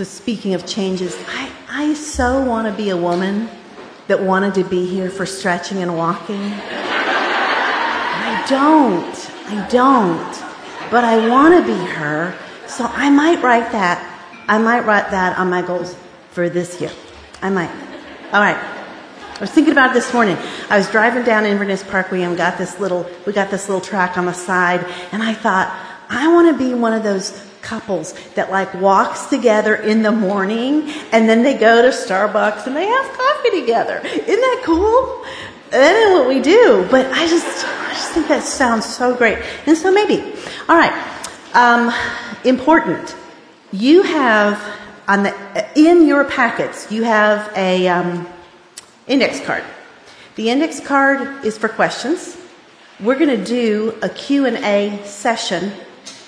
So, speaking of changes, I, I so want to be a woman that wanted to be here for stretching and walking. I don't. I don't. But I want to be her. So I might write that. I might write that on my goals for this year. I might. All right. I was thinking about it this morning. I was driving down Inverness Parkway and got this little, we got this little track on the side, and I thought, I want to be one of those couples that like walks together in the morning and then they go to Starbucks and they have coffee together. Isn't that cool? That is what we do. But I just, I just think that sounds so great. And so maybe. All right. Um, important. You have on the, in your packets, you have a, um, index card. The index card is for questions. We're going to do a Q&A session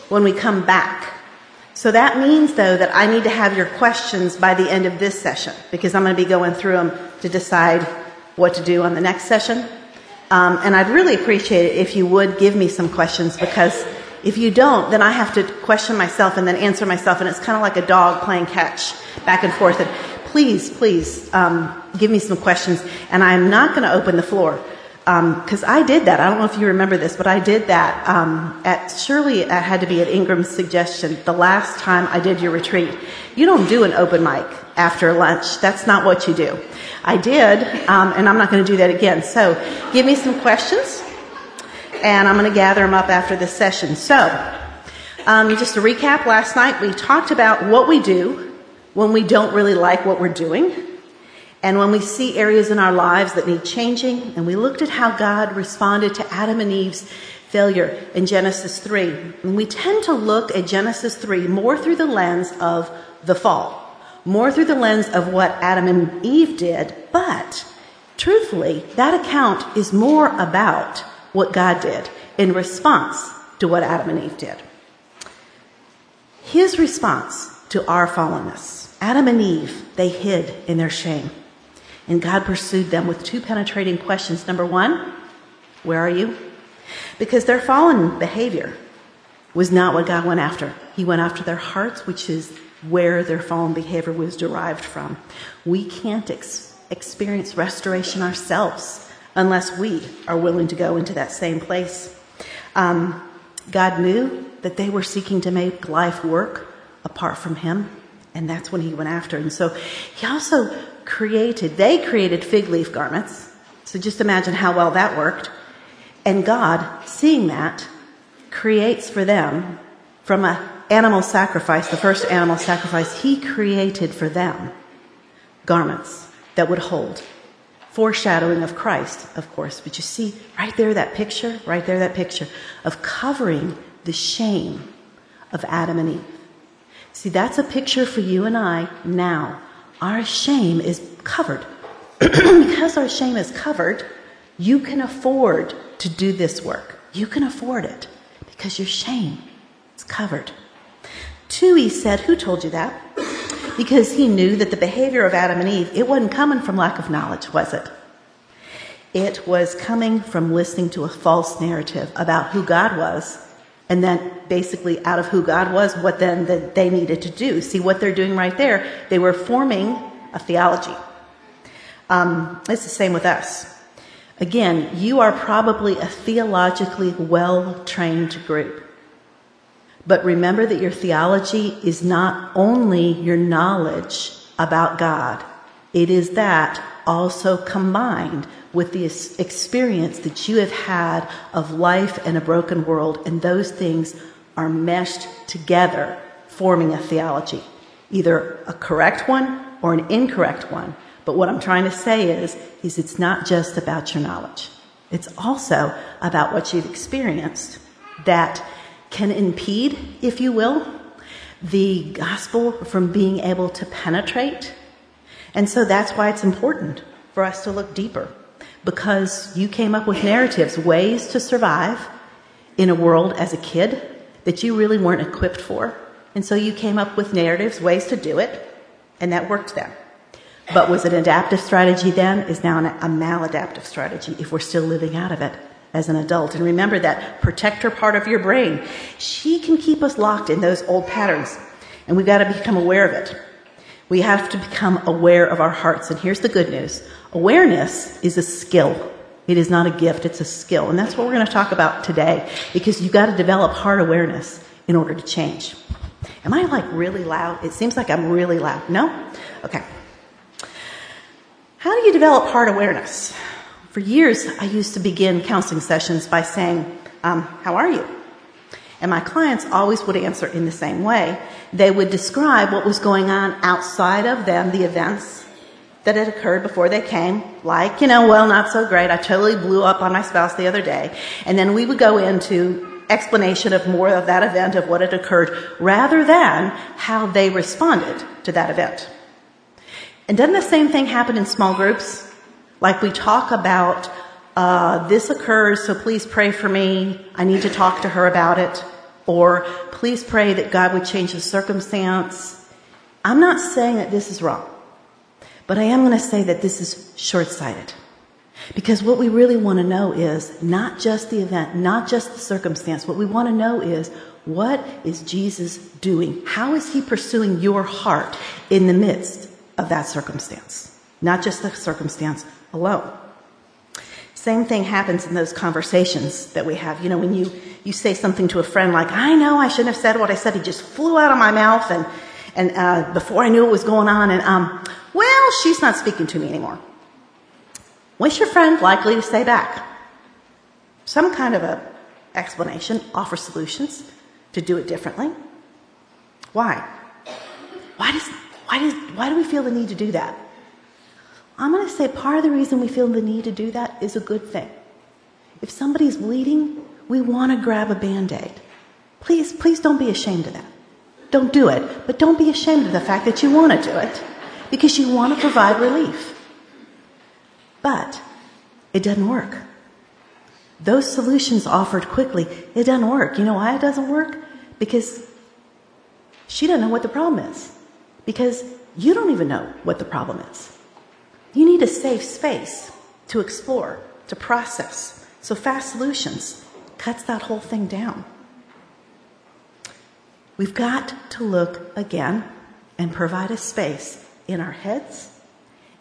when we come back. So that means, though, that I need to have your questions by the end of this session because I'm going to be going through them to decide what to do on the next session. Um, and I'd really appreciate it if you would give me some questions because if you don't, then I have to question myself and then answer myself, and it's kind of like a dog playing catch back and forth. And please, please um, give me some questions. And I'm not going to open the floor because um, I did that. I don't know if you remember this, but I did that um, at surely it had to be at Ingram's suggestion the last time I did your retreat. You don't do an open mic after lunch. That's not what you do. I did, um, and I'm not going to do that again. So give me some questions, and I'm going to gather them up after this session. So um, just to recap, last night we talked about what we do when we don't really like what we're doing. And when we see areas in our lives that need changing, and we looked at how God responded to Adam and Eve's failure in Genesis 3. And we tend to look at Genesis 3 more through the lens of the fall, more through the lens of what Adam and Eve did. But truthfully, that account is more about what God did in response to what Adam and Eve did. His response to our fallenness. Adam and Eve, they hid in their shame. And God pursued them with two penetrating questions. Number one, where are you? Because their fallen behavior was not what God went after. He went after their hearts, which is where their fallen behavior was derived from. We can't ex- experience restoration ourselves unless we are willing to go into that same place. Um, God knew that they were seeking to make life work apart from Him, and that's when He went after. And so He also created, they created fig leaf garments. So just imagine how well that worked. And God, seeing that, creates for them from an animal sacrifice, the first animal sacrifice, He created for them garments that would hold. Foreshadowing of Christ, of course. But you see, right there, that picture, right there, that picture of covering the shame of Adam and Eve. See, that's a picture for you and I now our shame is covered. because our shame is covered, you can afford to do this work. You can afford it because your shame is covered. Two, he said, Who told you that? Because he knew that the behavior of Adam and Eve, it wasn't coming from lack of knowledge, was it? It was coming from listening to a false narrative about who God was and then basically out of who God was, what then that they needed to do. See what they're doing right there? They were forming a theology. Um, it's the same with us. Again, you are probably a theologically well trained group. But remember that your theology is not only your knowledge about God, it is that also combined with the experience that you have had of life in a broken world, and those things are meshed together, forming a theology, either a correct one or an incorrect one. But what I'm trying to say is, is it's not just about your knowledge. It's also about what you've experienced that can impede, if you will, the gospel from being able to penetrate. And so that's why it's important for us to look deeper because you came up with narratives, ways to survive in a world as a kid that you really weren't equipped for. And so you came up with narratives, ways to do it, and that worked then. But was it an adaptive strategy then? Is now a maladaptive strategy if we're still living out of it as an adult. And remember that protector part of your brain. She can keep us locked in those old patterns. And we've got to become aware of it. We have to become aware of our hearts. And here's the good news awareness is a skill. It is not a gift, it's a skill. And that's what we're going to talk about today because you've got to develop heart awareness in order to change. Am I like really loud? It seems like I'm really loud. No? Okay. How do you develop heart awareness? For years, I used to begin counseling sessions by saying, um, How are you? And my clients always would answer in the same way. They would describe what was going on outside of them, the events that had occurred before they came, like, you know, well, not so great. I totally blew up on my spouse the other day. And then we would go into explanation of more of that event, of what had occurred, rather than how they responded to that event. And doesn't the same thing happen in small groups? Like we talk about, uh, this occurs, so please pray for me. I need to talk to her about it. Or please pray that God would change the circumstance. I'm not saying that this is wrong, but I am going to say that this is short sighted. Because what we really want to know is not just the event, not just the circumstance. What we want to know is what is Jesus doing? How is he pursuing your heart in the midst of that circumstance? Not just the circumstance alone. Same thing happens in those conversations that we have. You know, when you, you say something to a friend like, I know I shouldn't have said what I said. It just flew out of my mouth and, and, uh, before I knew what was going on. And, um, well, she's not speaking to me anymore. What's your friend likely to say back? Some kind of a explanation, offer solutions to do it differently. Why? Why does, why does, why do we feel the need to do that? I'm going to say part of the reason we feel the need to do that is a good thing. If somebody's bleeding, we want to grab a band aid. Please, please don't be ashamed of that. Don't do it, but don't be ashamed of the fact that you want to do it because you want to provide relief. But it doesn't work. Those solutions offered quickly, it doesn't work. You know why it doesn't work? Because she doesn't know what the problem is. Because you don't even know what the problem is. You need a safe space to explore, to process. So fast solutions cuts that whole thing down. We've got to look again and provide a space in our heads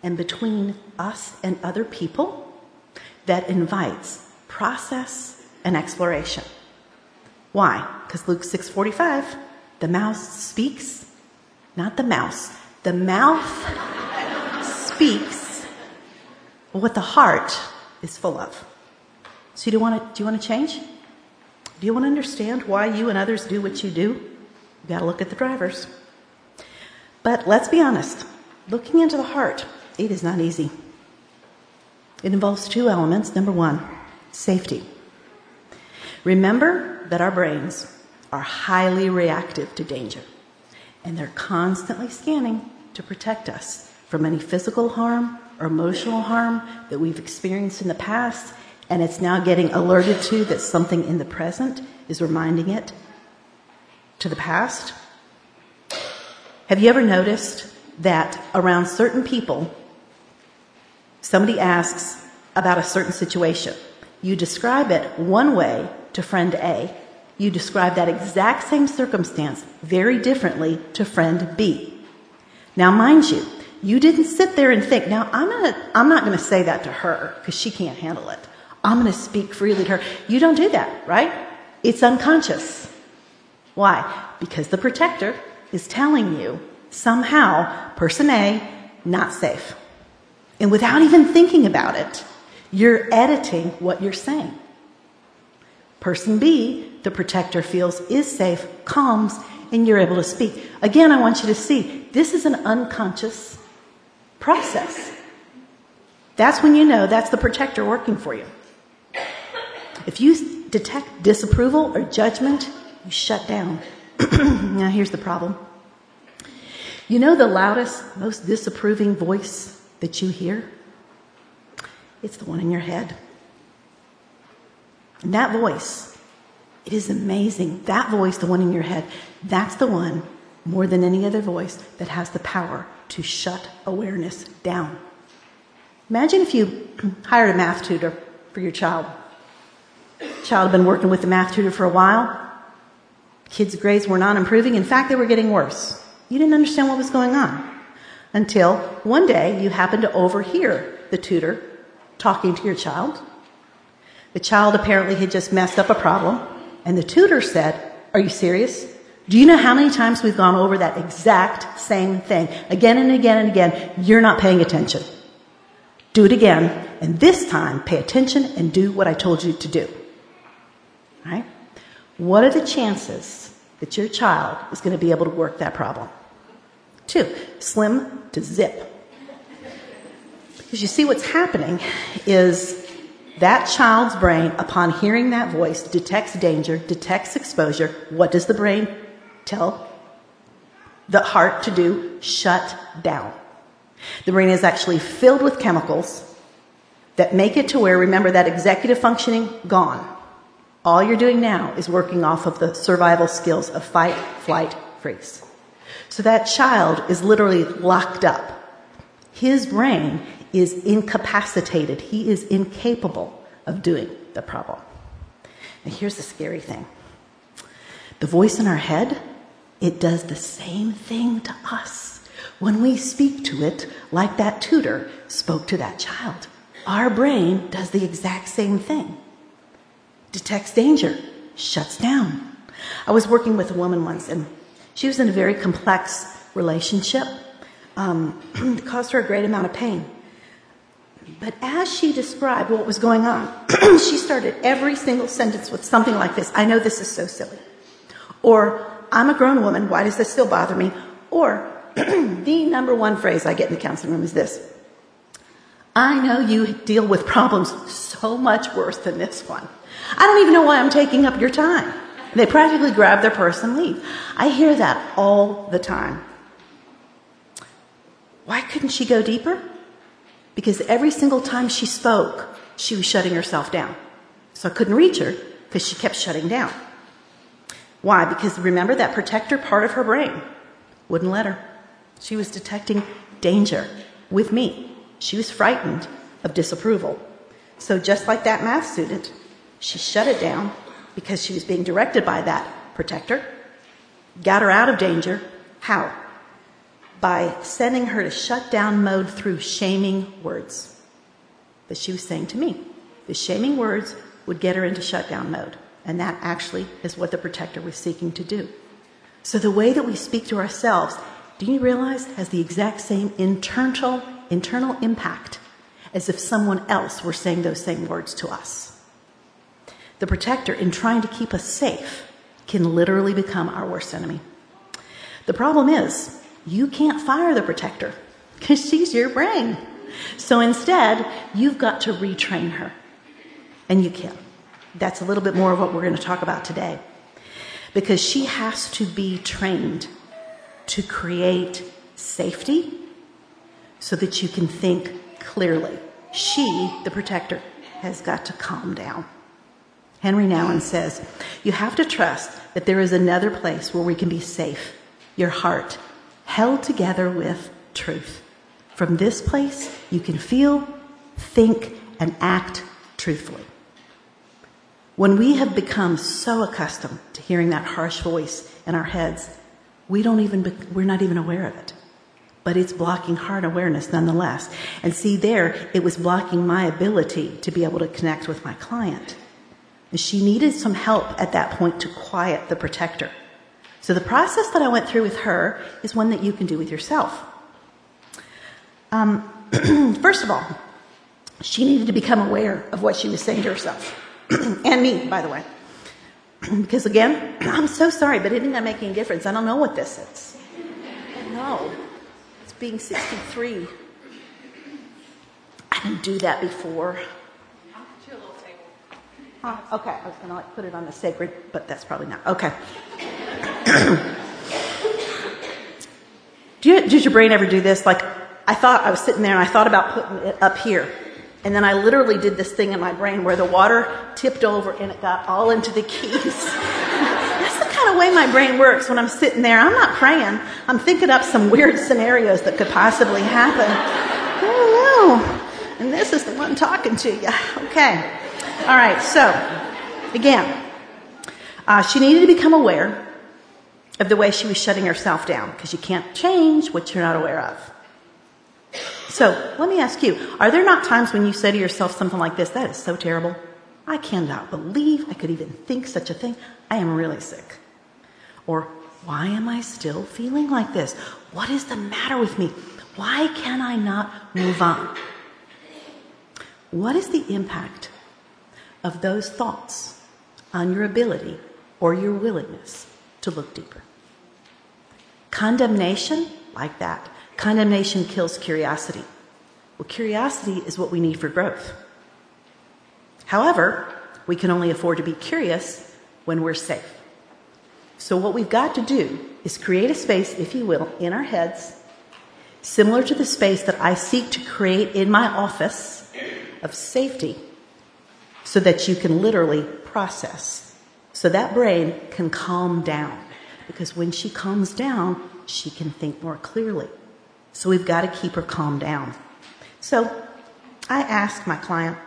and between us and other people that invites process and exploration. Why? Because Luke 6:45, the mouth speaks, not the mouse. The mouth speaks what the heart is full of. So do you want to, do you want to change? Do you want to understand why you and others do what you do? You got to look at the drivers. But let's be honest. Looking into the heart, it is not easy. It involves two elements. Number one, safety. Remember that our brains are highly reactive to danger, and they're constantly scanning to protect us from any physical harm or emotional harm that we've experienced in the past, and it's now getting alerted to that something in the present is reminding it to the past. Have you ever noticed that around certain people, somebody asks about a certain situation? You describe it one way to friend A. You describe that exact same circumstance very differently to friend B. Now, mind you, you didn't sit there and think, now I'm gonna, I'm not gonna say that to her because she can't handle it. I'm gonna speak freely to her. You don't do that, right? It's unconscious. Why? Because the protector is telling you somehow, person A, not safe. And without even thinking about it, you're editing what you're saying. Person B, the protector feels is safe, calms, and you're able to speak. Again, I want you to see this is an unconscious process. That's when you know that's the protector working for you. If you detect disapproval or judgment, you shut down. now, here's the problem. You know the loudest, most disapproving voice that you hear? It's the one in your head. And that voice, it is amazing. That voice, the one in your head, that's the one more than any other voice that has the power to shut awareness down. Imagine if you hired a math tutor for your child. Child had been working with the math tutor for a while. Kids' grades were not improving. In fact, they were getting worse. You didn't understand what was going on. until one day you happen to overhear the tutor talking to your child. The child apparently had just messed up a problem, and the tutor said, Are you serious? Do you know how many times we've gone over that exact same thing again and again and again? You're not paying attention. Do it again, and this time pay attention and do what I told you to do. Right? What are the chances that your child is going to be able to work that problem? Two, slim to zip. Because you see, what's happening is that child's brain, upon hearing that voice, detects danger, detects exposure. What does the brain tell the heart to do? Shut down. The brain is actually filled with chemicals that make it to where, remember, that executive functioning gone. All you're doing now is working off of the survival skills of fight, flight, freeze. So that child is literally locked up. His brain is incapacitated. He is incapable of doing the problem. And here's the scary thing the voice in our head, it does the same thing to us when we speak to it like that tutor spoke to that child. Our brain does the exact same thing detects danger, shuts down. I was working with a woman once, and she was in a very complex relationship. Um, it caused her a great amount of pain. But as she described what was going on, she started every single sentence with something like this I know this is so silly. Or, I'm a grown woman, why does this still bother me? Or, the number one phrase I get in the counseling room is this I know you deal with problems so much worse than this one. I don't even know why I'm taking up your time. They practically grab their purse and leave. I hear that all the time. Why couldn't she go deeper? Because every single time she spoke, she was shutting herself down. So I couldn't reach her because she kept shutting down. Why? Because remember that protector part of her brain wouldn't let her. She was detecting danger with me. She was frightened of disapproval. So just like that math student, she shut it down because she was being directed by that protector, got her out of danger. How? By sending her to shut down mode through shaming words that she was saying to me. The shaming words would get her into shutdown mode. And that actually is what the protector was seeking to do. So the way that we speak to ourselves, do you realize, has the exact same internal, internal impact as if someone else were saying those same words to us the protector, in trying to keep us safe, can literally become our worst enemy. The problem is, you can't fire the protector because she's your brain. So instead, you've got to retrain her. And you can. That's a little bit more of what we're going to talk about today. Because she has to be trained to create safety so that you can think clearly. She, the protector, has got to calm down. Henri Nouwen says, You have to trust that there is another place where we can be safe, your heart, held together with truth. From this place, you can feel, think, and act truthfully. When we have become so accustomed to hearing that harsh voice in our heads, we don't even, be, we're not even aware of it. But it's blocking heart awareness nonetheless. And see, there, it was blocking my ability to be able to connect with my client. She needed some help at that point to quiet the protector. So the process that I went through with her is one that you can do with yourself. Um, first of all, she needed to become aware of what she was saying to herself. and me, by the way. because again, I'm so sorry, but it isn't make any difference. I don't know what this is. No. It's being 63. I didn't do that before. Huh, okay, I was going to like put it on the sacred, but that's probably not. Okay. do you, does your brain ever do this? Like, I thought I was sitting there and I thought about putting it up here. And then I literally did this thing in my brain where the water tipped over and it got all into the keys. That's the kind of way my brain works when I'm sitting there. I'm not praying. I'm thinking up some weird scenarios that could possibly happen. I don't know. And this is the one talking to you. Okay. All right, so again, uh, she needed to become aware of the way she was shutting herself down because you can't change what you're not aware of. So let me ask you are there not times when you say to yourself something like this, that is so terrible? I cannot believe I could even think such a thing. I am really sick. Or, why am I still feeling like this? What is the matter with me? Why can I not move on? What is the impact of those thoughts on your ability or your willingness to look deeper? Condemnation, like that. Condemnation kills curiosity. Well, curiosity is what we need for growth. However, we can only afford to be curious when we're safe. So, what we've got to do is create a space, if you will, in our heads, similar to the space that I seek to create in my office of safety, so that you can literally process. So that brain can calm down. Because when she calms down, she can think more clearly. So we've got to keep her calm down. So I asked my client,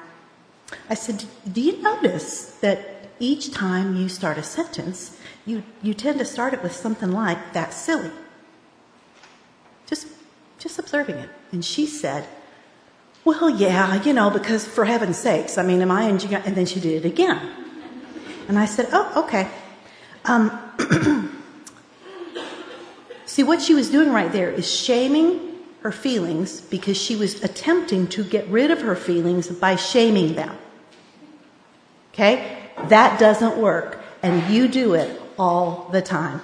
I said, Do you notice that each time you start a sentence, you, you tend to start it with something like, That's silly? Just, just observing it. And she said, Well, yeah, you know, because for heaven's sakes, I mean, am I enjoying And then she did it again. And I said, Oh, okay. Um, See, what she was doing right there is shaming her feelings because she was attempting to get rid of her feelings by shaming them. Okay? That doesn't work. And you do it all the time.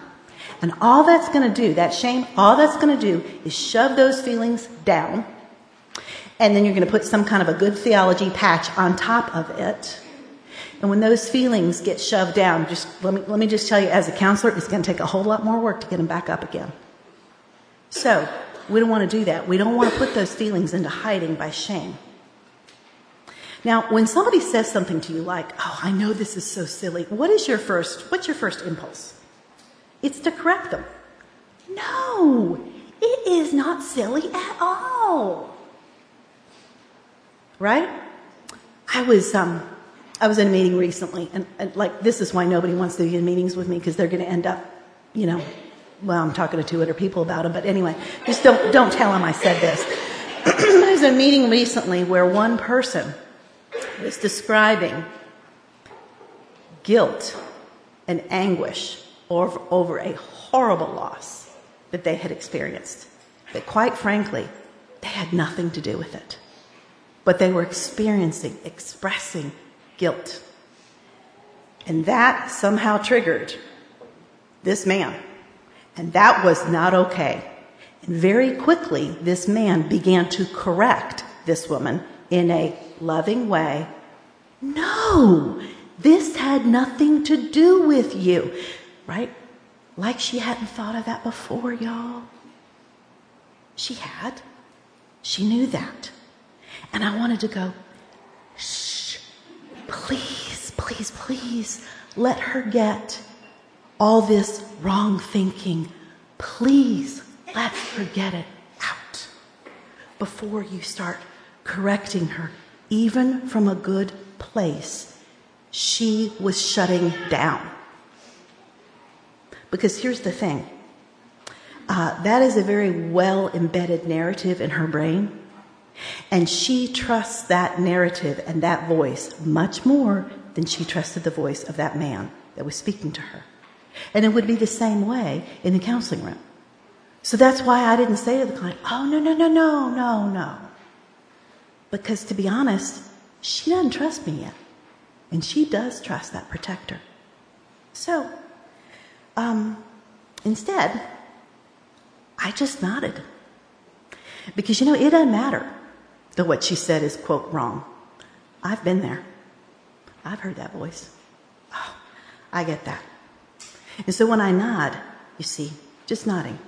And all that's going to do, that shame, all that's going to do is shove those feelings down. And then you're going to put some kind of a good theology patch on top of it. And when those feelings get shoved down, just let me, let me just tell you, as a counselor, it's going to take a whole lot more work to get them back up again. So, we don't want to do that. We don't want to put those feelings into hiding by shame. Now, when somebody says something to you like, "Oh, I know this is so silly." What is your first what's your first impulse? It's to correct them. No, it is not silly at all. Right? I was um I was in a meeting recently and, and like this is why nobody wants to be in meetings with me because they're going to end up, you know, well, I'm talking to two other people about them, but anyway, just don't, don't tell them I said this. I was in a meeting recently where one person was describing guilt and anguish over, over a horrible loss that they had experienced. That quite frankly, they had nothing to do with it. But they were experiencing, expressing guilt. And that somehow triggered this man and that was not okay. And very quickly, this man began to correct this woman in a loving way. No, this had nothing to do with you, right? Like she hadn't thought of that before, y'all. She had. She knew that. And I wanted to go, shh, please, please, please, let her get all this wrong thinking, please let's forget it out before you start correcting her, even from a good place. She was shutting down. Because here's the thing uh, that is a very well embedded narrative in her brain. And she trusts that narrative and that voice much more than she trusted the voice of that man that was speaking to her. And it would be the same way in the counseling room. So that's why I didn't say to the client, oh, no, no, no, no, no, no. Because to be honest, she doesn't trust me yet. And she does trust that protector. So, um, instead, I just nodded. Because, you know, it doesn't matter that what she said is, quote, wrong. I've been there. I've heard that voice. Oh, I get that. And so when I nod, you see, just nodding,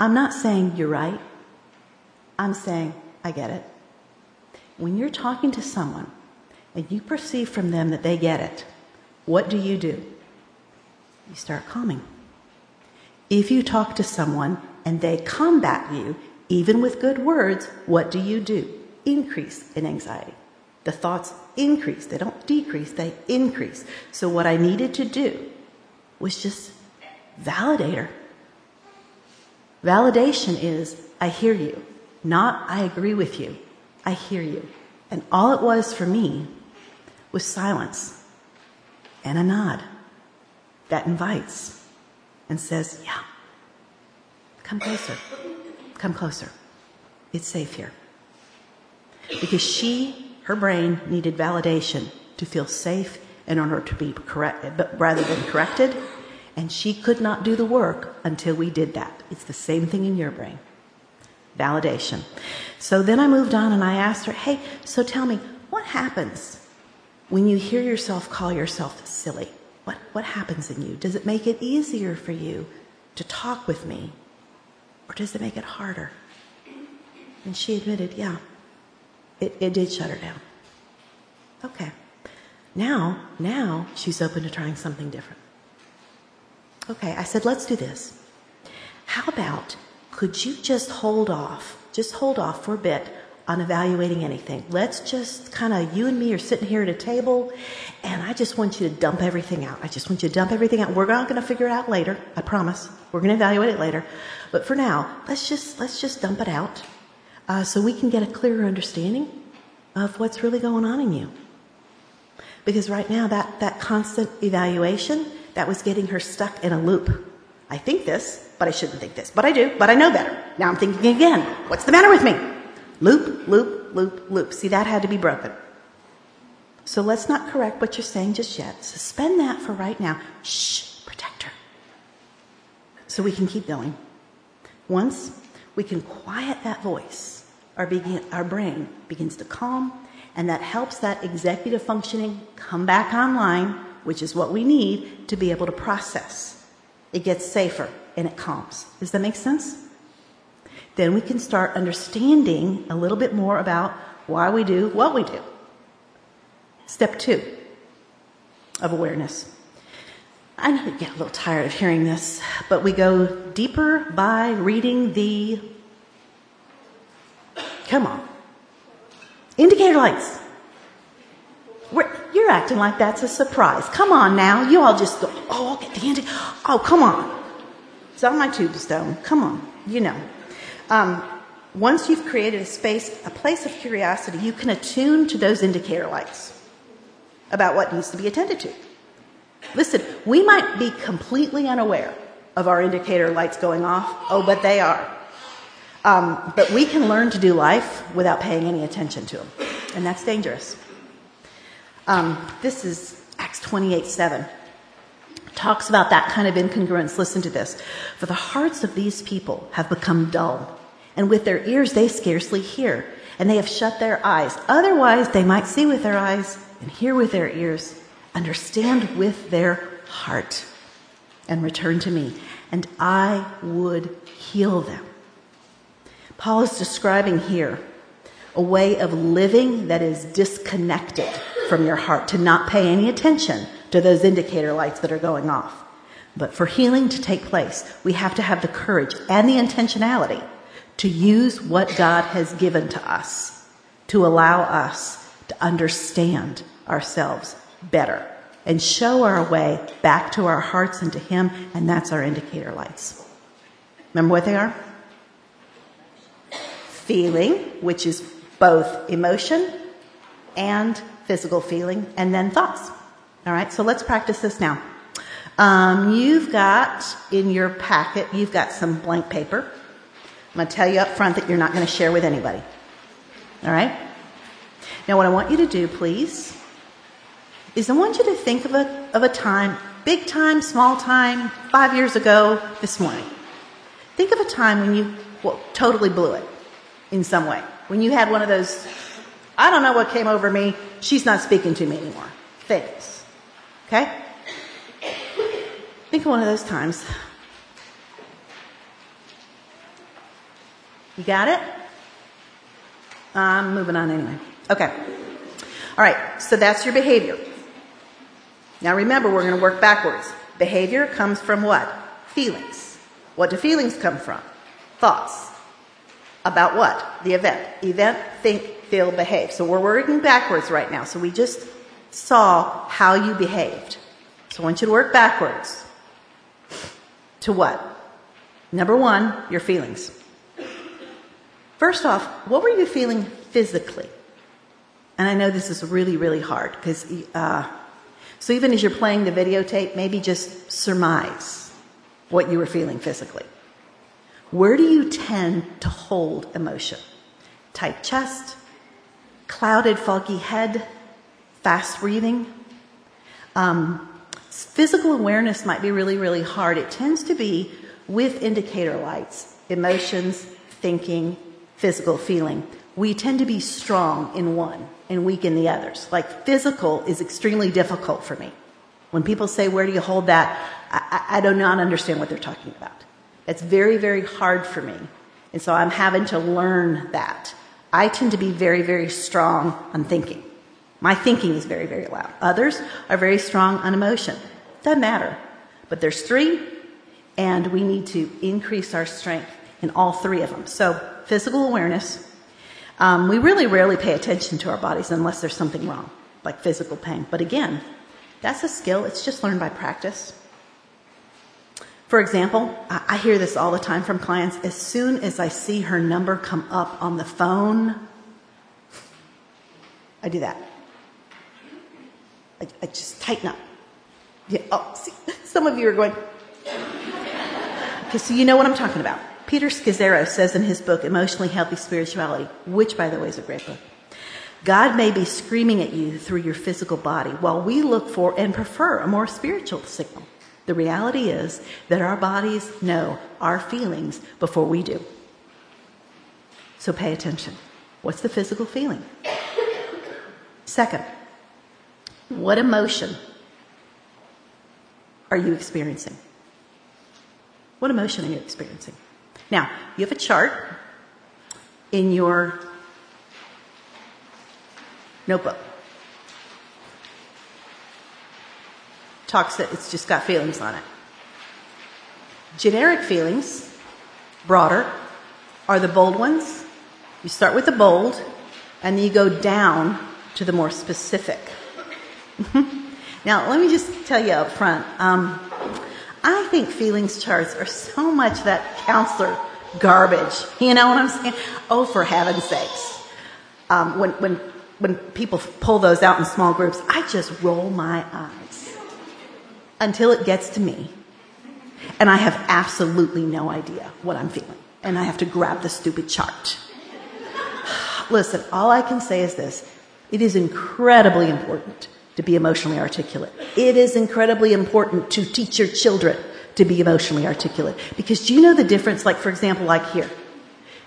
I'm not saying you're right. I'm saying I get it. When you're talking to someone and you perceive from them that they get it, what do you do? You start calming. If you talk to someone and they combat you, even with good words, what do you do? Increase in anxiety. The thoughts increase. They don't decrease, they increase. So, what I needed to do was just validate her. Validation is, I hear you. Not, I agree with you. I hear you. And all it was for me was silence and a nod that invites and says, Yeah, come closer. Come closer. It's safe here. Because she, her brain, needed validation to feel safe in order to be corrected, but rather than corrected. And she could not do the work until we did that. It's the same thing in your brain. Validation. So then I moved on and I asked her, hey, so tell me, what happens when you hear yourself call yourself silly? What, what happens in you? Does it make it easier for you to talk with me? Or does it make it harder? And she admitted, yeah, it, it did shut her down. Okay. Now, now she's open to trying something different. Okay, I said, let's do this. How about could you just hold off, just hold off for a bit on evaluating anything? Let's just kind of, you and me are sitting here at a table, and I just want you to dump everything out. I just want you to dump everything out. We're not going to figure it out later. I promise. We're going to evaluate it later. But for now, let's just, let's just dump it out uh, so we can get a clearer understanding of what's really going on in you. Because right now, that, that constant evaluation, that was getting her stuck in a loop. I think this, but I shouldn't think this. But I do, but I know better. Now I'm thinking again. What's the matter with me? Loop, loop, loop, loop. See, that had to be broken. So let's not correct what you're saying just yet. Suspend that for right now. Shh, protect her. So we can keep going. Once we can quiet that voice, our, begin, our brain begins to calm, and that helps that executive functioning come back online, which is what we need to be able to process. It gets safer and it calms. Does that make sense? Then we can start understanding a little bit more about why we do what we do. Step two of awareness. I know you get a little tired of hearing this, but we go deeper by reading the Come on. Indicator lights. We're, you're acting like that's a surprise. Come on now. You all just go, oh, I'll get the indicator. Oh, come on. It's on my tombstone. Come on. You know. Um, once you've created a space, a place of curiosity, you can attune to those indicator lights about what needs to be attended to. Listen, we might be completely unaware of our indicator lights going off. Oh, but they are. Um, but we can learn to do life without paying any attention to them, and that's dangerous. Um, this is Acts 28 7. Talks about that kind of incongruence. Listen to this. For the hearts of these people have become dull, and with their ears they scarcely hear, and they have shut their eyes. Otherwise, they might see with their eyes and hear with their ears, understand with their heart, and return to me, and I would heal them. Paul is describing here a way of living that is disconnected from your heart, to not pay any attention to those indicator lights that are going off. But for healing to take place, we have to have the courage and the intentionality to use what God has given to us to allow us to understand ourselves better and show our way back to our hearts and to Him, and that's our indicator lights. Remember what they are? feeling, which is both emotion and physical feeling, and then thoughts. All right, so let's practice this now. Um, you've got in your packet, you've got some blank paper. I'm going to tell you up front that you're not going to share with anybody. All right? Now, what I want you to do, please, is I want you to think of a, of a time, big time, small time, five years ago, this morning. Think of a time when you well, totally blew it in some way. When you had one of those, I don't know what came over me, she's not speaking to me anymore. Things. Okay? Think of one of those times. You got it? I'm moving on anyway. Okay. All right, so that's your behavior. Now remember, we're going to work backwards. Behavior comes from what? Feelings. What do feelings come from? Thoughts. About what? The event. Event, think, feel, behave. So we're working backwards right now. So we just saw how you behaved. So I want you to work backwards. To what? Number one, your feelings. First off, what were you feeling physically? And I know this is really, really hard because, uh, so even as you're playing the videotape, maybe just surmise what you were feeling physically. Where do you tend to hold emotion? Tight chest, clouded, foggy head, fast breathing. Um, physical awareness might be really, really hard. It tends to be with indicator lights, emotions, thinking, physical feeling. We tend to be strong in one and weak in the others. Like physical is extremely difficult for me. When people say, Where do you hold that? I, I do not understand what they're talking about. It's very, very hard for me. And so I'm having to learn that. I tend to be very, very strong on thinking. My thinking is very, very loud. Others are very strong on emotion. Doesn't matter. But there's three, and we need to increase our strength in all three of them. So, physical awareness. Um, we really rarely pay attention to our bodies unless there's something wrong, like physical pain. But again, that's a skill. It's just learned by practice. For example, I hear this all the time from clients. As soon as I see her number come up on the phone, I do that. I, I just tighten up. Yeah, oh, see, some of you are going, okay, so you know what I'm talking about. Peter Scazzero says in his book, Emotionally Healthy Spirituality, which, by the way, is a great book. God may be screaming at you through your physical body while we look for and prefer a more spiritual signal. The reality is that our bodies know our feelings before we do. So pay attention. What's the physical feeling? Second, what emotion are you experiencing? What emotion are you experiencing? Now, you have a chart in your notebook. talks that it's just got feelings on it. Generic feelings, broader, are the bold ones. You start with the bold, and then you go down to the more specific. now, let me just tell you up front. Um, I think feelings charts are so much that counselor garbage. You know what I'm saying? Oh, for heaven's sakes. Um, when, when, when people pull those out in small groups, I just roll my eyes until it gets to me. And I have absolutely no idea what I'm feeling. And I have to grab the stupid chart. Listen, all I can say is this. It is incredibly important to be emotionally articulate. It is incredibly important to teach your children to be emotionally articulate. Because do you know the difference? Like, for example, like here.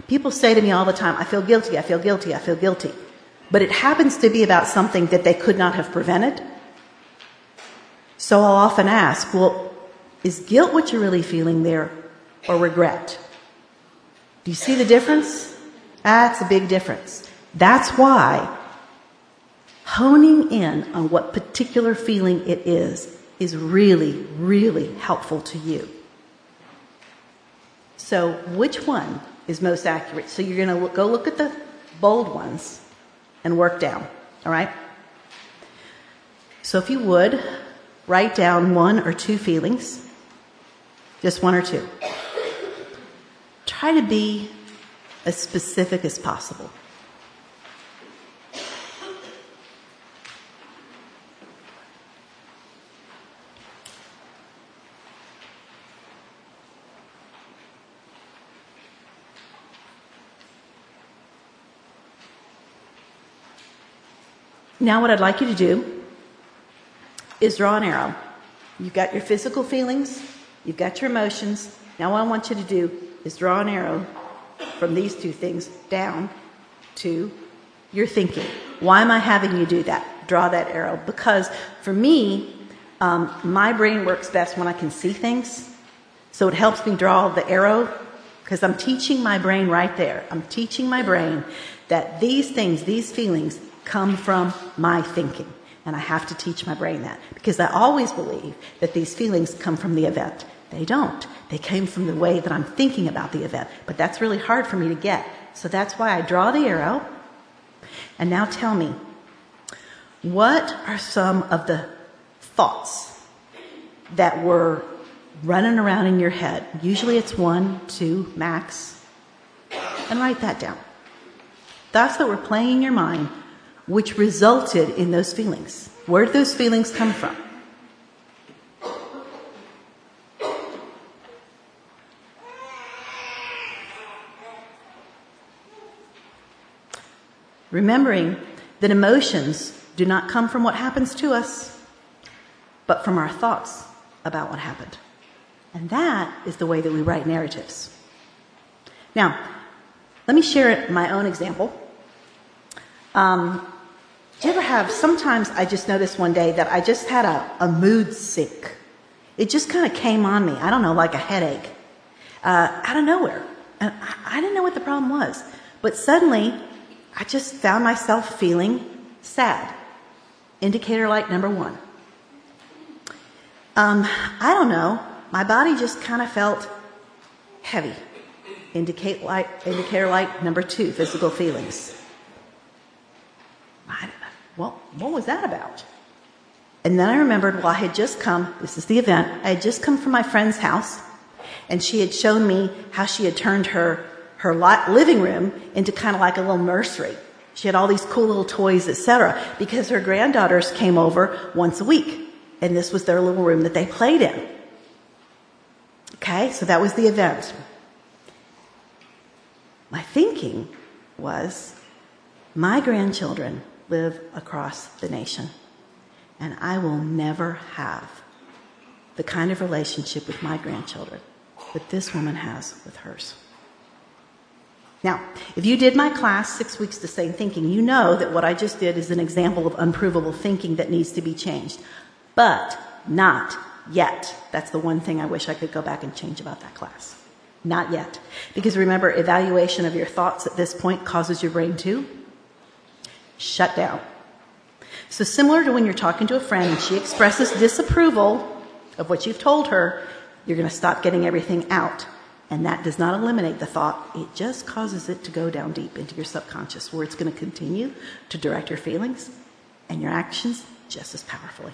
People say to me all the time, I feel guilty, I feel guilty, I feel guilty. But it happens to be about something that they could not have prevented so I'll often ask, well, is guilt what you're really feeling there or regret? Do you see the difference? That's a big difference. That's why honing in on what particular feeling it is is really, really helpful to you. So, which one is most accurate? So, you're going to go look at the bold ones and work down, all right? So, if you would, write down one or two feelings, just one or two. Try to be as specific as possible. Now, what I'd like you to do is draw an arrow. You've got your physical feelings, you've got your emotions. Now, what I want you to do is draw an arrow from these two things down to your thinking. Why am I having you do that? Draw that arrow. Because for me, um, my brain works best when I can see things. So it helps me draw the arrow because I'm teaching my brain right there. I'm teaching my brain that these things, these feelings, come from my thinking. And I have to teach my brain that because I always believe that these feelings come from the event. They don't. They came from the way that I'm thinking about the event. But that's really hard for me to get. So that's why I draw the arrow. And now tell me, what are some of the thoughts that were running around in your head? Usually it's one, two, max. And write that down. Thoughts that were playing in your mind, which resulted in those feelings. Where did those feelings come from? Remembering that emotions do not come from what happens to us, but from our thoughts about what happened. And that is the way that we write narratives. Now, let me share my own example. Um, do you ever have, sometimes I just noticed one day that I just had a, a mood sick. It just kind of came on me. I don't know, like a headache, uh, out of nowhere. And I, I didn't know what the problem was. But suddenly, I just found myself feeling sad. Indicator light number one. Um, I don't know. My body just kind of felt heavy. Indicate light, indicator light number two, physical feelings. I, well, what was that about? And then I remembered, well, I had just come, this is the event, I had just come from my friend's house, and she had shown me how she had turned her, her living room into kind of like a little nursery. She had all these cool little toys, etc., because her granddaughters came over once a week, and this was their little room that they played in. Okay, so that was the event. My thinking was my grandchildren live across the nation, and I will never have the kind of relationship with my grandchildren that this woman has with hers. Now, if you did my class, Six Weeks to Sane Thinking, you know that what I just did is an example of unprovable thinking that needs to be changed. But not yet. That's the one thing I wish I could go back and change about that class. Not yet. Because remember, evaluation of your thoughts at this point causes your brain to shut down. So, similar to when you're talking to a friend and she expresses disapproval of what you've told her, you're going to stop getting everything out. And that does not eliminate the thought, it just causes it to go down deep into your subconscious where it's going to continue to direct your feelings and your actions just as powerfully.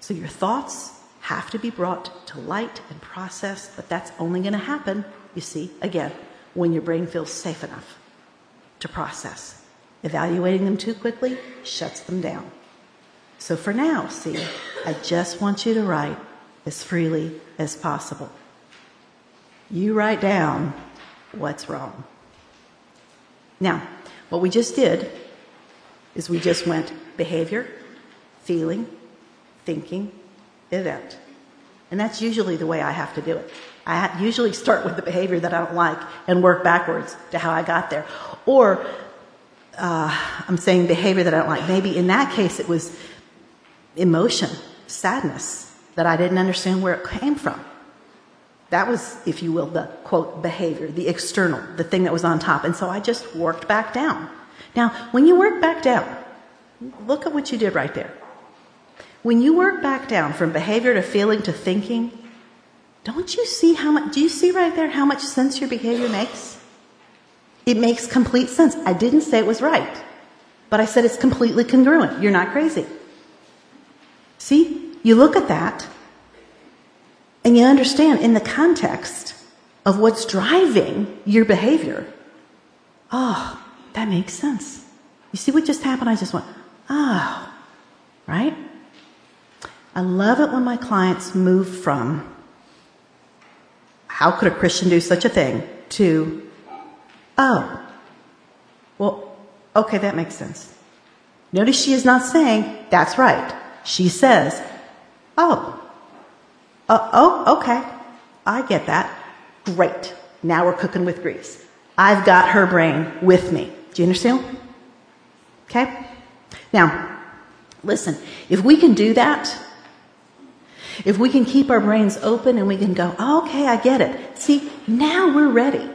So your thoughts have to be brought to light and processed, but that's only going to happen, you see, again, when your brain feels safe enough to process. Evaluating them too quickly shuts them down. So for now, see, I just want you to write as freely as possible. You write down what's wrong. Now, what we just did is we just went behavior, feeling, thinking, event. And that's usually the way I have to do it. I usually start with the behavior that I don't like and work backwards to how I got there. Or uh, I'm saying behavior that I don't like. Maybe in that case it was emotion, sadness, that I didn't understand where it came from. That was, if you will, the quote behavior, the external, the thing that was on top. And so I just worked back down. Now, when you work back down, look at what you did right there. When you work back down from behavior to feeling to thinking, don't you see how much, do you see right there how much sense your behavior makes? It makes complete sense. I didn't say it was right, but I said it's completely congruent. You're not crazy. See, you look at that and you understand in the context of what's driving your behavior. Oh, that makes sense. You see what just happened? I just went, oh, right? I love it when my clients move from how could a Christian do such a thing to, oh, well, okay, that makes sense. Notice she is not saying, that's right. She says, oh, uh, oh, okay. I get that. Great. Now we're cooking with grease. I've got her brain with me. Do you understand? Okay? Now, listen, if we can do that, if we can keep our brains open and we can go, oh, okay, I get it. See, now we're ready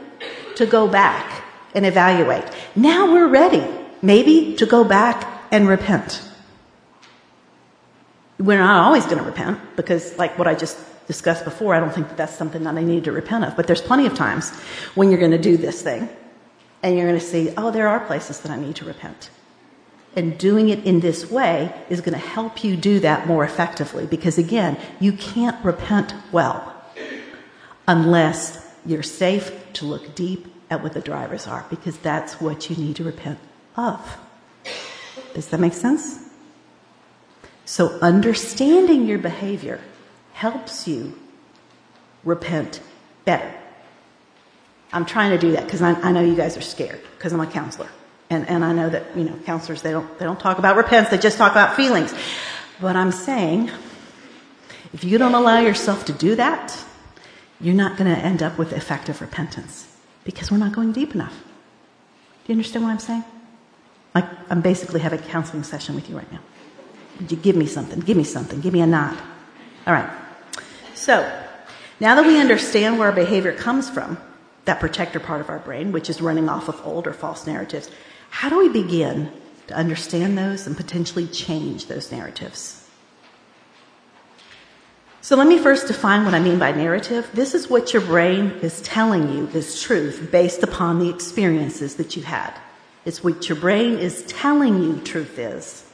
to go back and evaluate. Now we're ready, maybe, to go back and repent. We're not always going to repent because, like what I just discussed before, I don't think that that's something that I need to repent of. But there's plenty of times when you're going to do this thing and you're going to see, oh, there are places that I need to repent. And doing it in this way is going to help you do that more effectively because, again, you can't repent well unless you're safe to look deep at what the drivers are because that's what you need to repent of. Does that make sense? So, understanding your behavior helps you repent better. I'm trying to do that because I, I, know you guys are scared because I'm a counselor. And, and I know that, you know, counselors, they don't, they don't talk about repentance, they just talk about feelings. But I'm saying, if you don't allow yourself to do that, you're not going to end up with effective repentance because we're not going deep enough. Do you understand what I'm saying? Like, I'm basically having a counseling session with you right now. Would you give me something? Give me something. Give me a nod. All right. So, now that we understand where our behavior comes from, that protector part of our brain, which is running off of old or false narratives, how do we begin to understand those and potentially change those narratives? So let me first define what I mean by narrative. This is what your brain is telling you is truth based upon the experiences that you had. It's what your brain is telling you truth is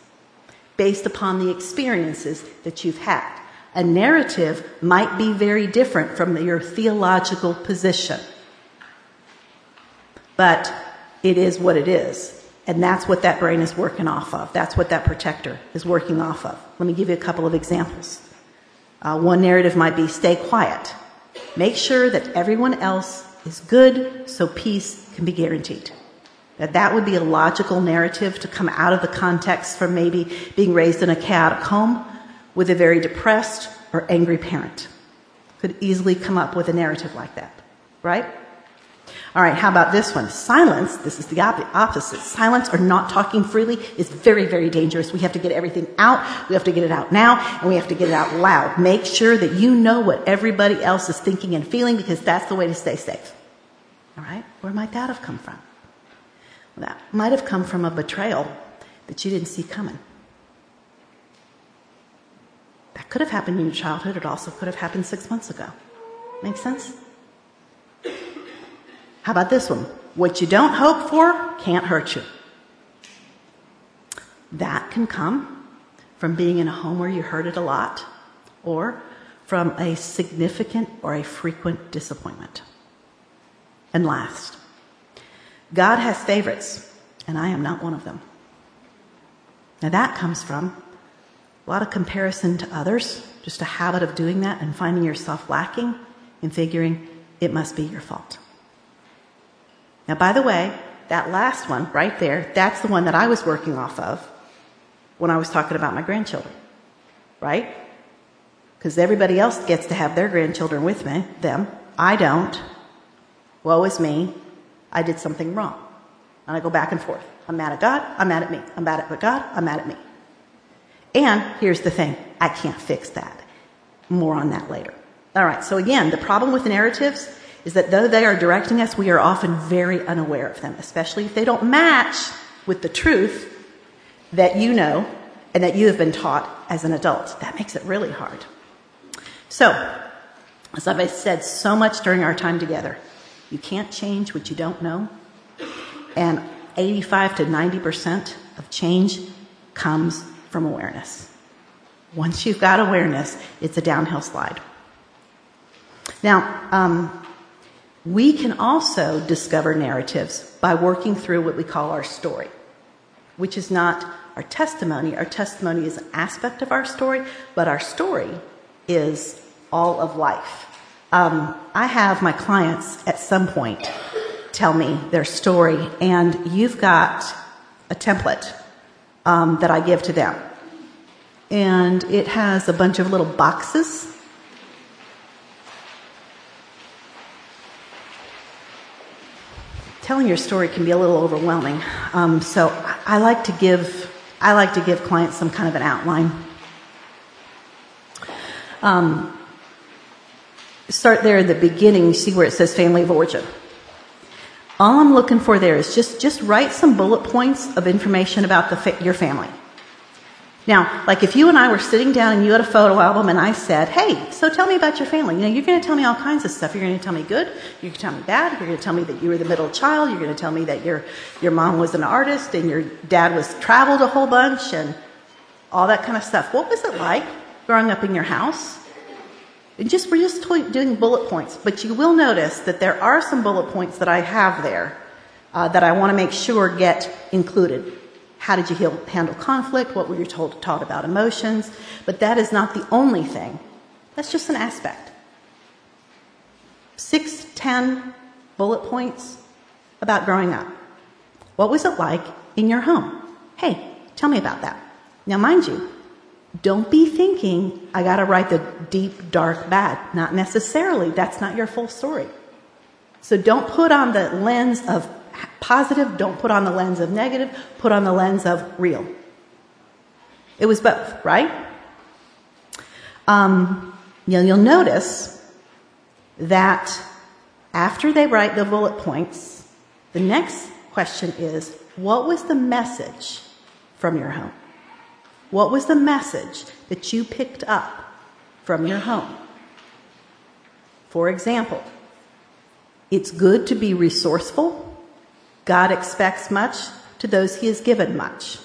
based upon the experiences that you've had. A narrative might be very different from your theological position, but it is what it is. And that's what that brain is working off of. That's what that protector is working off of. Let me give you a couple of examples. Uh, one narrative might be stay quiet. Make sure that everyone else is good so peace can be guaranteed. That that would be a logical narrative to come out of the context from maybe being raised in a chaotic home with a very depressed or angry parent. Could easily come up with a narrative like that, right? All right, how about this one? Silence, this is the opposite. Silence or not talking freely is very, very dangerous. We have to get everything out. We have to get it out now, and we have to get it out loud. Make sure that you know what everybody else is thinking and feeling because that's the way to stay safe. All right? Where might that have come from? Well, that might have come from a betrayal that you didn't see coming. That could have happened in your childhood. It also could have happened six months ago. Make sense? How about this one? What you don't hope for can't hurt you. That can come from being in a home where you heard it a lot or from a significant or a frequent disappointment. And last, God has favorites, and I am not one of them. Now that comes from a lot of comparison to others, just a habit of doing that and finding yourself lacking and figuring it must be your fault. Now, by the way, that last one right there, that's the one that I was working off of when I was talking about my grandchildren, right? Because everybody else gets to have their grandchildren with me, them. I don't. Woe is me. I did something wrong. And I go back and forth. I'm mad at God. I'm mad at me. I'm mad at God. I'm mad at me. And here's the thing I can't fix that. More on that later. All right, so again, the problem with narratives is that though they are directing us, we are often very unaware of them, especially if they don't match with the truth that you know and that you have been taught as an adult. That makes it really hard. So, as I've said so much during our time together, you can't change what you don't know. And 85 to 90% of change comes from awareness. Once you've got awareness, it's a downhill slide. Now, um, we can also discover narratives by working through what we call our story, which is not our testimony. Our testimony is an aspect of our story, but our story is all of life. Um, I have my clients at some point tell me their story, and you've got a template um, that I give to them. And it has a bunch of little boxes telling your story can be a little overwhelming. Um, so I like to give I like to give clients some kind of an outline. Um, start there at the beginning. You see where it says family of origin. All I'm looking for there is just just write some bullet points of information about the, your family. Now, like if you and I were sitting down and you had a photo album and I said, hey, so tell me about your family. You know, you're going to tell me all kinds of stuff. You're going to tell me good. You're going to tell me bad. You're going to tell me that you were the middle child. You're going to tell me that your, your mom was an artist and your dad was traveled a whole bunch and all that kind of stuff. What was it like growing up in your house? And just we're just doing bullet points, but you will notice that there are some bullet points that I have there uh, that I want to make sure get included. How did you handle conflict? What were you told, taught about emotions? But that is not the only thing. That's just an aspect. Six, ten bullet points about growing up. What was it like in your home? Hey, tell me about that. Now, mind you, don't be thinking, I got to write the deep, dark, bad. Not necessarily. That's not your full story. So don't put on the lens of positive, don't put on the lens of negative, put on the lens of real. It was both, right? Um, you know, you'll notice that after they write the bullet points, the next question is what was the message from your home? What was the message that you picked up from your home? For example, it's good to be resourceful. God expects much to those he has given much.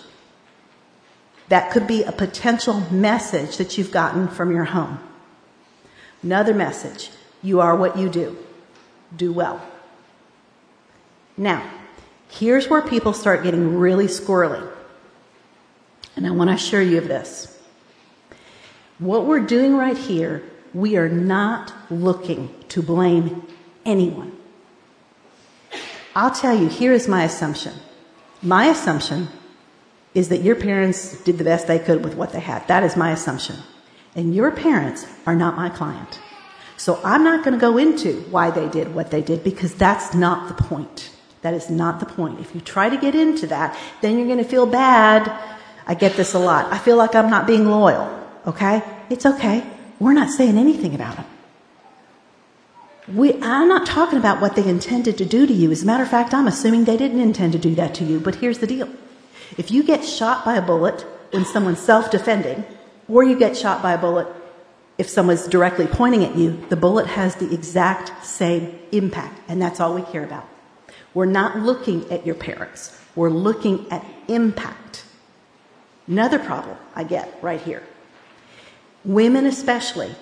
That could be a potential message that you've gotten from your home. Another message you are what you do. Do well. Now, here's where people start getting really squirrely. And I want to assure you of this. What we're doing right here, we are not looking to blame anyone. I'll tell you, here is my assumption. My assumption is that your parents did the best they could with what they had. That is my assumption. And your parents are not my client. So I'm not going to go into why they did what they did because that's not the point. That is not the point. If you try to get into that, then you're going to feel bad I get this a lot. I feel like I'm not being loyal. Okay? It's okay. We're not saying anything about it. We, I'm not talking about what they intended to do to you. As a matter of fact, I'm assuming they didn't intend to do that to you. But here's the deal. If you get shot by a bullet when someone's self-defending, or you get shot by a bullet if someone's directly pointing at you, the bullet has the exact same impact. And that's all we care about. We're not looking at your parents. We're looking at impact. Another problem I get right here. Women especially,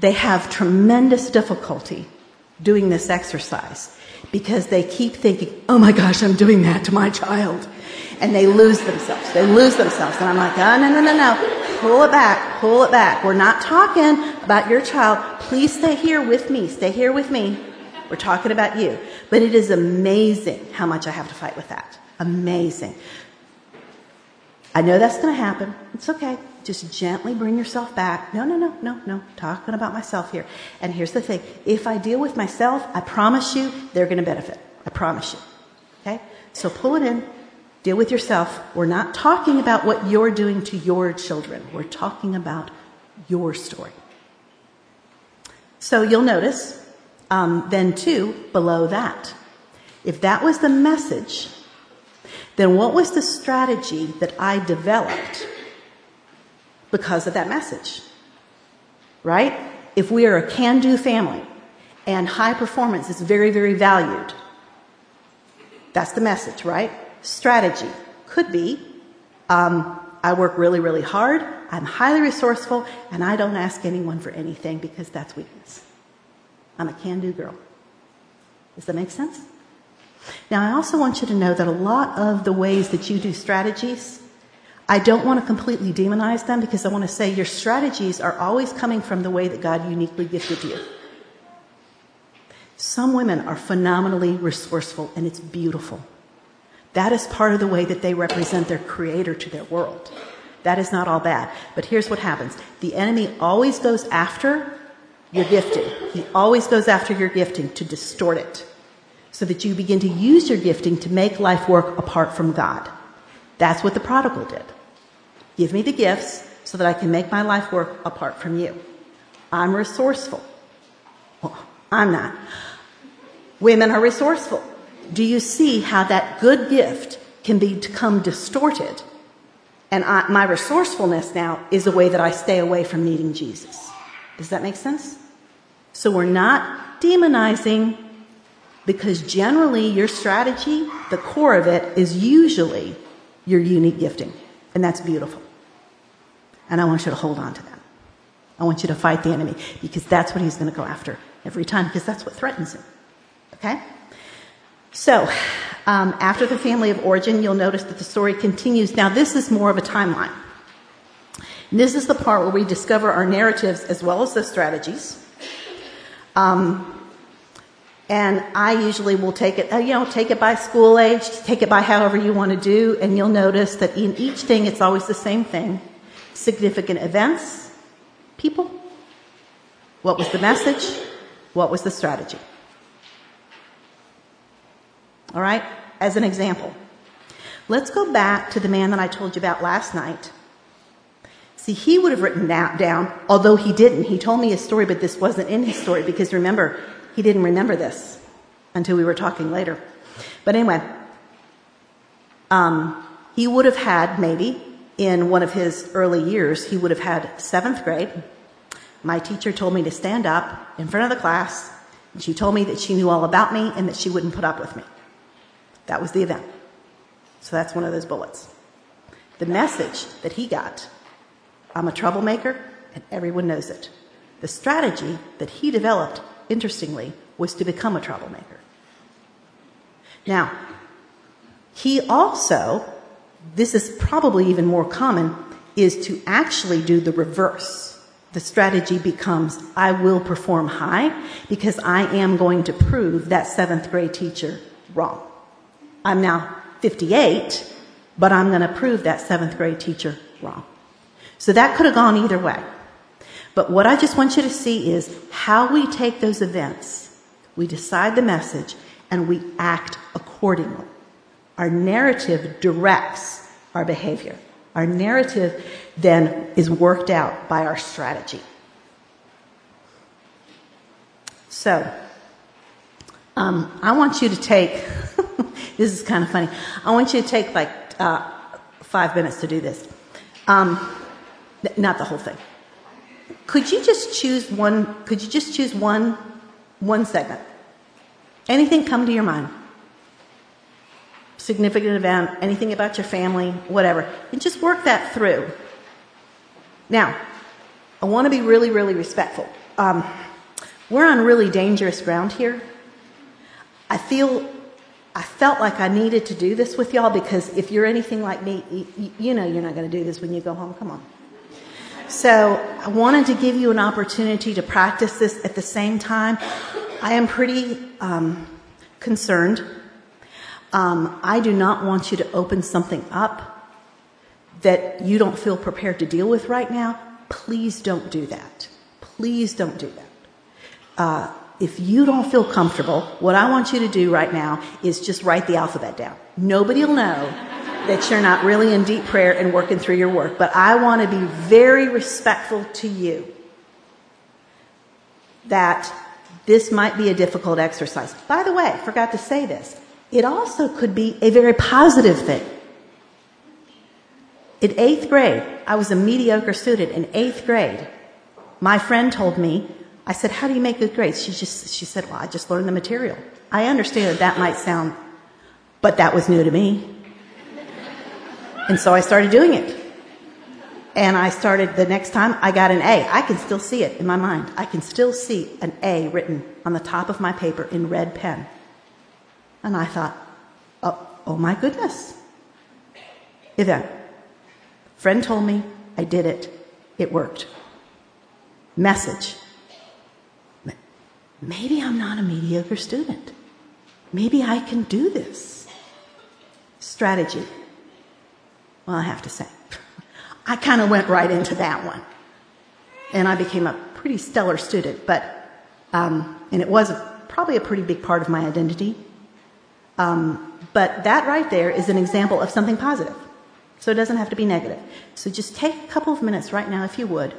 they have tremendous difficulty doing this exercise because they keep thinking, oh my gosh, I'm doing that to my child. And they lose themselves. They lose themselves. And I'm like, oh, no, no, no, no. Pull it back. Pull it back. We're not talking about your child. Please stay here with me. Stay here with me. We're talking about you. But it is amazing how much I have to fight with that. Amazing. I know that's going to happen. It's okay. Just gently bring yourself back. No, no, no, no, no. Talking about myself here. And here's the thing. If I deal with myself, I promise you they're going to benefit. I promise you. Okay? So pull it in. Deal with yourself. We're not talking about what you're doing to your children. We're talking about your story. So you'll notice, um, then too, below that. If that was the message then what was the strategy that I developed because of that message? Right? If we are a can do family and high performance is very, very valued, that's the message, right? Strategy could be um, I work really, really hard, I'm highly resourceful, and I don't ask anyone for anything because that's weakness. I'm a can do girl. Does that make sense? Now, I also want you to know that a lot of the ways that you do strategies, I don't want to completely demonize them because I want to say your strategies are always coming from the way that God uniquely gifted you. Some women are phenomenally resourceful and it's beautiful. That is part of the way that they represent their creator to their world. That is not all bad. But here's what happens. The enemy always goes after your gifting. He always goes after your gifting to distort it so that you begin to use your gifting to make life work apart from God. That's what the prodigal did. Give me the gifts so that I can make my life work apart from you. I'm resourceful. Well, I'm not. Women are resourceful. Do you see how that good gift can become distorted? And I, my resourcefulness now is a way that I stay away from needing Jesus. Does that make sense? So we're not demonizing because generally your strategy, the core of it, is usually your unique gifting. And that's beautiful. And I want you to hold on to that. I want you to fight the enemy because that's what he's going to go after every time because that's what threatens him. Okay? So, um, after the family of origin, you'll notice that the story continues. Now, this is more of a timeline. And this is the part where we discover our narratives as well as the strategies. Um, and I usually will take it, uh, you know, take it by school age, take it by however you want to do, and you'll notice that in each thing it's always the same thing. Significant events, people. What was the message? What was the strategy? All right? As an example, let's go back to the man that I told you about last night. See, he would have written that down, although he didn't. He told me his story, but this wasn't in his story because remember, he didn't remember this until we were talking later. But anyway, um, he would have had maybe in one of his early years, he would have had seventh grade. My teacher told me to stand up in front of the class, and she told me that she knew all about me and that she wouldn't put up with me. That was the event. So that's one of those bullets. The message that he got I'm a troublemaker, and everyone knows it. The strategy that he developed, interestingly, was to become a troublemaker. Now, he also, this is probably even more common, is to actually do the reverse. The strategy becomes I will perform high because I am going to prove that seventh grade teacher wrong. I'm now 58, but I'm going to prove that seventh grade teacher wrong. So that could have gone either way. But what I just want you to see is how we take those events, we decide the message, and we act accordingly. Our narrative directs our behavior. Our narrative then is worked out by our strategy. So, um, I want you to take, this is kind of funny. I want you to take like uh, five minutes to do this. Um, not the whole thing. Could you just choose one? Could you just choose one, one segment? Anything come to your mind? Significant event, anything about your family, whatever, and just work that through. Now, I want to be really, really respectful. Um, we're on really dangerous ground here. I feel, I felt like I needed to do this with y'all because if you're anything like me, you, you know you're not going to do this when you go home. Come on. So I wanted to give you an opportunity to practice this at the same time. I am pretty um, concerned. Um, I do not want you to open something up that you don't feel prepared to deal with right now. Please don't do that. Please don't do that. Uh, if you don't feel comfortable, what I want you to do right now is just write the alphabet down. Nobody will know that you're not really in deep prayer and working through your work. But I want to be very respectful to you that this might be a difficult exercise. By the way, forgot to say this. It also could be a very positive thing. In eighth grade, I was a mediocre student in eighth grade. My friend told me, I said, how do you make good grades? She just, she said, well, I just learned the material. I understand that that might sound, but that was new to me. And so I started doing it. And I started the next time I got an A. I can still see it in my mind. I can still see an A written on the top of my paper in red pen. And I thought, oh, oh my goodness. Event. Friend told me, I did it. It worked. Message. Maybe I'm not a mediocre student. Maybe I can do this. Strategy. Well, I have to say, I kind of went right into that one. And I became a pretty stellar student, but, um, and it was probably a pretty big part of my identity. Um, but that right there is an example of something positive. So it doesn't have to be negative. So just take a couple of minutes right now, if you would.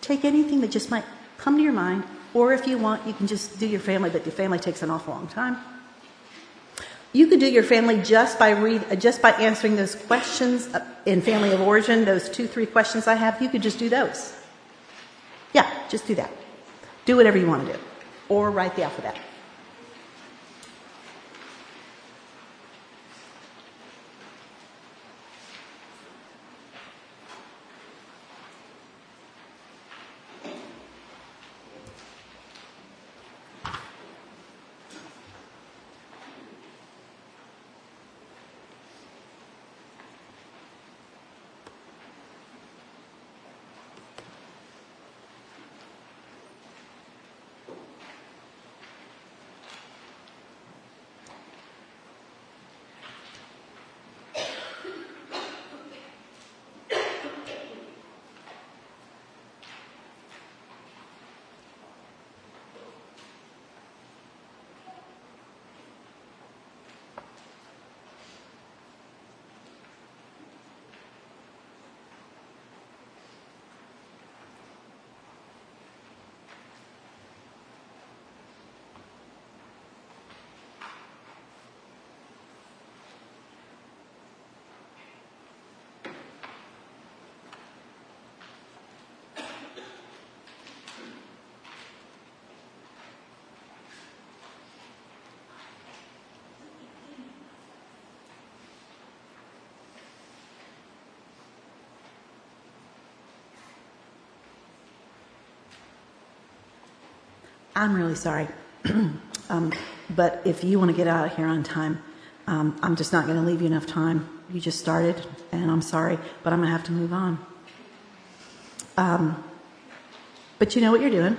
Take anything that just might come to your mind, or if you want, you can just do your family, but your family takes an awful long time. You could do your family just by read, uh, just by answering those questions uh, in family of origin, those two, three questions I have. You could just do those. Yeah, just do that. Do whatever you want to do, or write the alphabet. I'm really sorry. um, but if you want to get out of here on time, um, I'm just not going to leave you enough time. You just started, and I'm sorry, but I'm going to have to move on. Um, but you know what you're doing.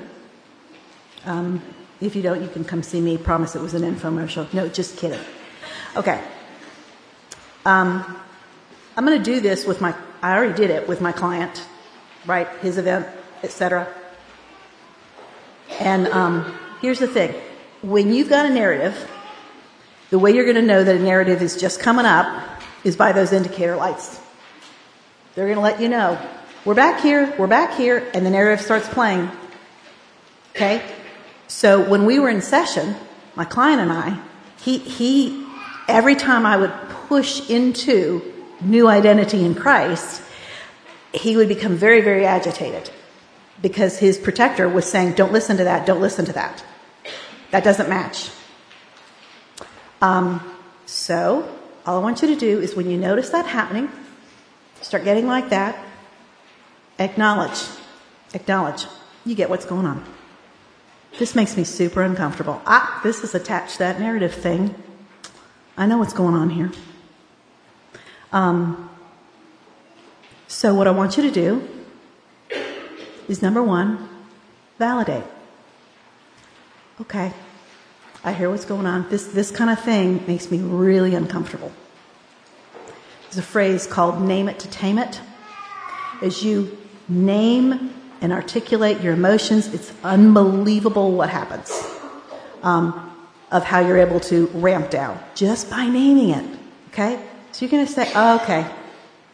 Um, if you don't, you can come see me. Promise it was an infomercial. No, just kidding. Okay. Um, I'm going to do this with my. I already did it with my client, right? His event, etc. And um, here's the thing: when you've got a narrative, the way you're going to know that a narrative is just coming up is by those indicator lights. They're going to let you know we're back here, we're back here, and the narrative starts playing. Okay? So when we were in session, my client and I, he, he, every time I would push into new identity in Christ, he would become very, very agitated because his protector was saying, don't listen to that, don't listen to that. That doesn't match. Um, so, all I want you to do is when you notice that happening, start getting like that, acknowledge. Acknowledge. You get what's going on. This makes me super uncomfortable. Ah, this is attached to that narrative thing. I know what's going on here. Um, so, what I want you to do is number one, validate. Okay, I hear what's going on. This, this kind of thing makes me really uncomfortable. There's a phrase called name it to tame it. As you name and articulate your emotions, it's unbelievable what happens um, of how you're able to ramp down just by naming it. Okay? So you're going to say, oh, okay,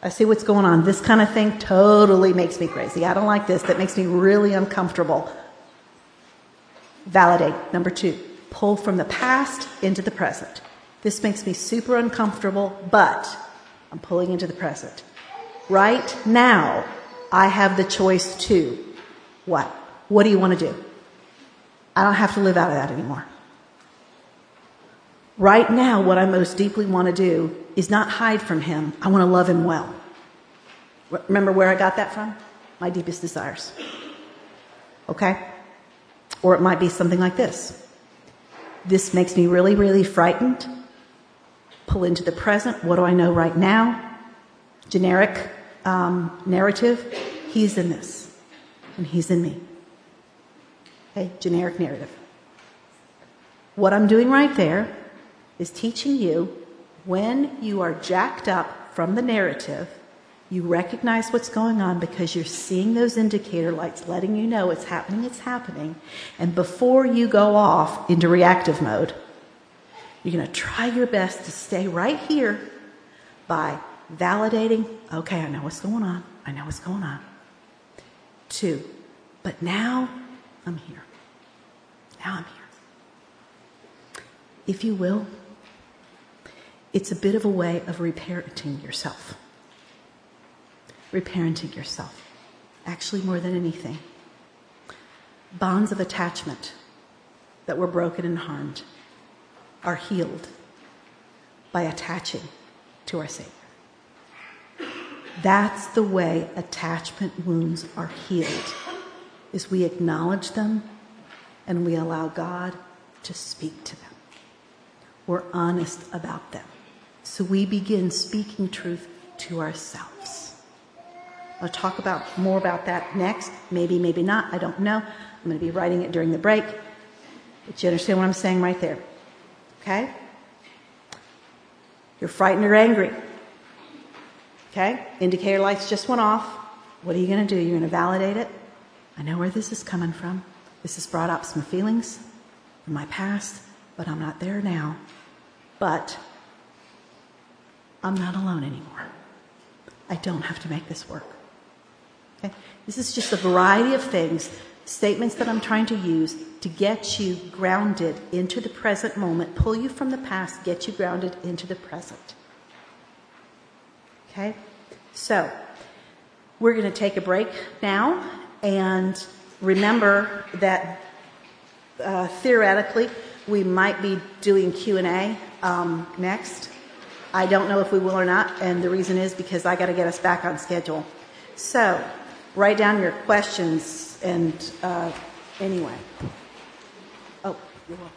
I see what's going on. This kind of thing totally makes me crazy. I don't like this. That makes me really uncomfortable. Validate. Number two, pull from the past into the present. This makes me super uncomfortable, but I'm pulling into the present. Right now, I have the choice to what? What do you want to do? I don't have to live out of that anymore. Right now, what I most deeply want to do is not hide from him. I want to love him well. Remember where I got that from? My deepest desires. Okay? Or it might be something like this. This makes me really, really frightened. Pull into the present. What do I know right now? Generic um, narrative. He's in this, and he's in me. Okay? Generic narrative. What I'm doing right there is teaching you when you are jacked up from the narrative, you recognize what's going on because you're seeing those indicator lights letting you know it's happening, it's happening. And before you go off into reactive mode, you're going to try your best to stay right here by validating, okay, I know what's going on. I know what's going on. Two, but now I'm here. Now I'm here. If you will, it's a bit of a way of reparenting yourself. Reparenting yourself. Actually, more than anything. Bonds of attachment that were broken and harmed are healed by attaching to our Savior. That's the way attachment wounds are healed. Is we acknowledge them and we allow God to speak to them. We're honest about them. So we begin speaking truth to ourselves. I'll talk about more about that next. Maybe, maybe not. I don't know. I'm going to be writing it during the break. But you understand what I'm saying right there. Okay? You're frightened or angry. Okay? Indicator lights just went off. What are you going to do? You're going to validate it. I know where this is coming from. This has brought up some feelings from my past, but I'm not there now. But I'm not alone anymore. I don't have to make this work. Okay? This is just a variety of things, statements that I'm trying to use to get you grounded into the present moment, pull you from the past, get you grounded into the present. Okay? So, we're going to take a break now and remember that uh, theoretically we might be doing q&a um, next I don't know if we will or not, and the reason is because I got to get us back on schedule. So, write down your questions, and uh, anyway. Oh, you're welcome.